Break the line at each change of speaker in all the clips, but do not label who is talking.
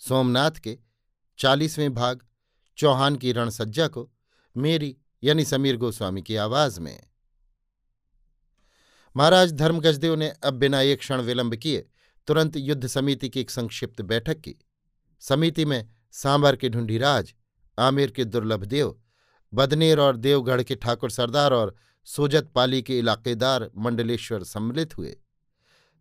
सोमनाथ के चालीसवें भाग, चौहान की रणसज्जा को मेरी यानी समीर गोस्वामी की आवाज़ में। महाराज धर्मगजदेव ने अब बिना एक क्षण विलंब किए तुरंत युद्ध समिति की एक संक्षिप्त बैठक की। समिति में सांबर के ढूंढीराज, आमेर के दुर्लभ देव, बदनेर और देवगढ़ के ठाकुर सरदार और सोजत पाली के इलाकेदार मंडलेश्वर सम्मिलित हुए।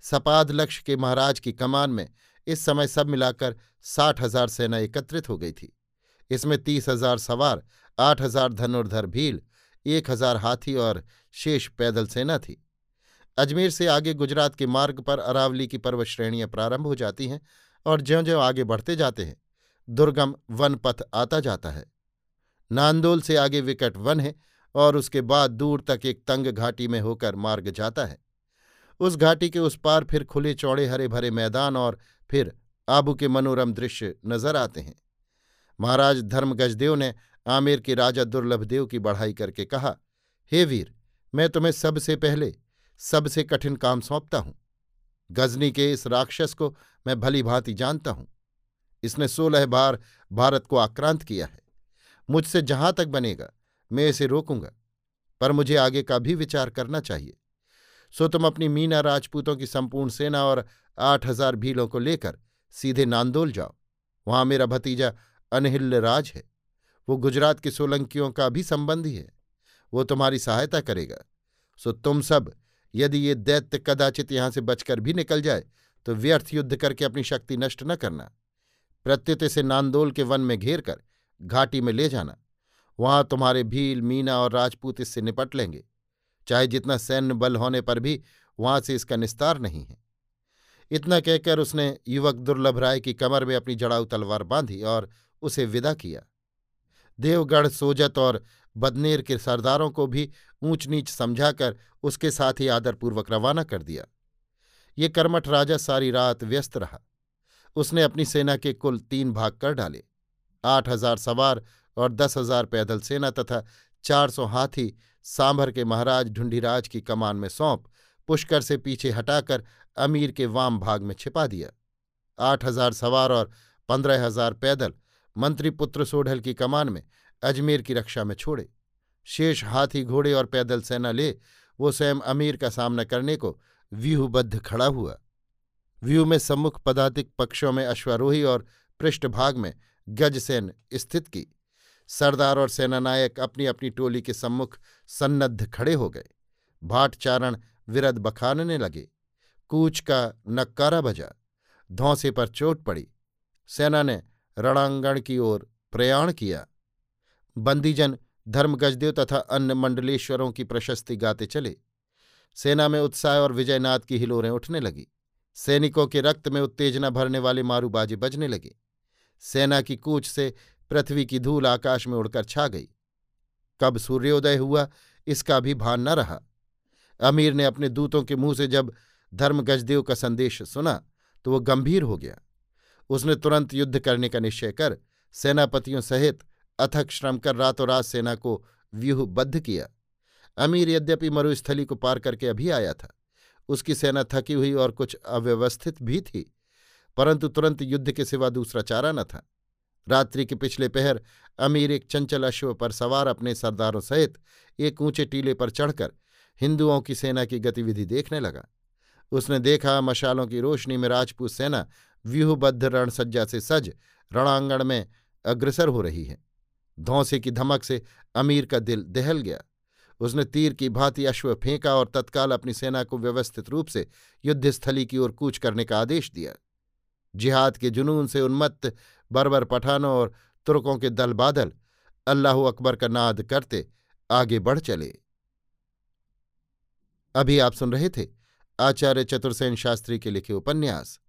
सपाद लक्ष्य के महाराज की कमान में इस समय सब मिलाकर साठ हज़ार सेना एकत्रित हो गई थी। इसमें तीस हज़ार सवार, आठ हज़ार धनुर्धर भील, एक हज़ार हाथी और शेष पैदल सेना थी। अजमेर से आगे गुजरात के मार्ग पर अरावली की पर्वत श्रेणियाँ प्रारंभ हो जाती हैं और ज्यों ज्यों आगे बढ़ते जाते हैं, दुर्गम वन पथ आता जाता है। नांदोल से आगे विकट वन है और उसके बाद दूर तक एक तंग घाटी में होकर मार्ग जाता है। उस घाटी के उस पार फिर खुले चौड़े हरे भरे मैदान और फिर आबू के मनोरम दृश्य नज़र आते हैं। महाराज धर्मगजदेव ने आमेर के राजा दुर्लभदेव की बढ़ाई करके कहा, हे वीर, मैं तुम्हें सबसे पहले, सबसे कठिन काम सौंपता हूँ। गजनी के इस राक्षस को मैं भली भांति जानता हूँ। इसने सोलह बार भारत को आक्रांत किया है। मुझसे जहाँ तक बनेगा, मैं इसे रोकूँगा, पर मुझे आगे का भी विचार करना चाहिए। सो तुम अपनी मीना राजपूतों की संपूर्ण सेना और आठ हज़ार भीलों को लेकर सीधे नांदोल जाओ। वहाँ मेरा भतीजा अनहिल्य राज है। वो गुजरात के सोलंकियों का भी संबंधी है। वो तुम्हारी सहायता करेगा। सो तुम सब, यदि ये दैत्य कदाचित यहाँ से बचकर भी निकल जाए तो व्यर्थ युद्ध करके अपनी शक्ति नष्ट न करना। प्रत्युत से नांदोल के वन में घेर कर घाटी में ले जाना। वहाँ तुम्हारे भील, मीना और राजपूत इससे निपट लेंगे। चाहे जितना सैन्य बल होने पर भी वहाँ से इसका निस्तार नहीं है। इतना कहकर उसने युवक दुर्लभ राय की कमर में अपनी जड़ाऊ तलवार बांधी और उसे विदा किया। देवगढ़, सोजत और बदनेर के सरदारों को भी ऊंच नीच समझाकर उसके साथ ही आदरपूर्वक रवाना कर दिया। ये कर्मठ राजा सारी रात व्यस्त रहा। उसने अपनी सेना के कुल तीन भाग कर डाले। आठ हज़ार सवार और दस हज़ार पैदल सेना तथा चार सौ हाथी सांभर के महाराज ढूंढीराज की कमान में सौंप, पुष्कर से पीछे हटाकर अमीर के वाम भाग में छिपा दिया। आठ हज़ार सवार और पंद्रह हज़ार पैदल मंत्री पुत्र सोढल की कमान में अजमेर की रक्षा में छोड़े। शेष हाथी, घोड़े और पैदल सेना ले, वो स्वयं अमीर का सामना करने को व्यूहबद्ध खड़ा हुआ। व्यू में सम्मुख पदातिक पक्षों में अश्वारोही और पृष्ठभाग में गजसेन स्थित की। सरदार और सेनानायक अपनी अपनी टोली के सम्मुख सन्नद्ध खड़े हो गए। भाटचारण विरद बखानने लगे। कूच का नक्कारा बजा। धौंसे पर चोट पड़ी। सेना ने रणांगण की ओर प्रयाण किया। बंदीजन, धर्मगजदेव तथा अन्य मंडलेश्वरों की प्रशस्ति गाते चले। सेना में उत्साह और विजयनाथ की हिलोरें उठने लगी। सैनिकों के रक्त में उत्तेजना भरने वाले मारूबाजे बजने लगे। सेना की कूच से पृथ्वी की धूल आकाश में उड़कर छा गई। कब सूर्योदय हुआ, इसका भी भान न रहा। अमीर ने अपने दूतों के मुँह से जब धर्मगजदेव का संदेश सुना तो वह गंभीर हो गया। उसने तुरंत युद्ध करने का निश्चय कर, सेनापतियों सहित अथक श्रम कर रातों रात सेना को व्यूहबद्ध किया। अमीर यद्यपि मरुस्थली को पार करके अभी आया था, उसकी सेना थकी हुई और कुछ अव्यवस्थित भी थी, परंतु तुरंत युद्ध के सिवा दूसरा चारा न था। रात्रि के पिछले पहर अमीर एक चंचल अश्व पर सवार अपने सरदारों सहित एक ऊँचे टीले पर चढ़कर हिंदुओं की सेना की गतिविधि देखने लगा। उसने देखा मशालों की रोशनी में राजपूत सेना व्यूहबद्ध रणसज्जा से सज रणांगण में अग्रसर हो रही है। धौसे की धमक से अमीर का दिल दहल गया। उसने तीर की भांति अश्व फेंका और तत्काल अपनी सेना को व्यवस्थित रूप से युद्धस्थली की ओर कूच करने का आदेश दिया। जिहाद के जुनून से उन्मत्त बर्बर पठानों और तुर्कों के दल बादल अल्लाह अकबर का नाद करते आगे बढ़ चले। अभी आप सुन रहे थे आचार्य चतुर्सेन शास्त्री के लिखे उपन्यास।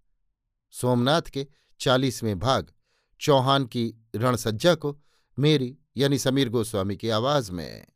सोमनाथ के चालीसवें भाग, चौहान की रणसज्जा को मेरी यानी समीर गोस्वामी की आवाज़ में।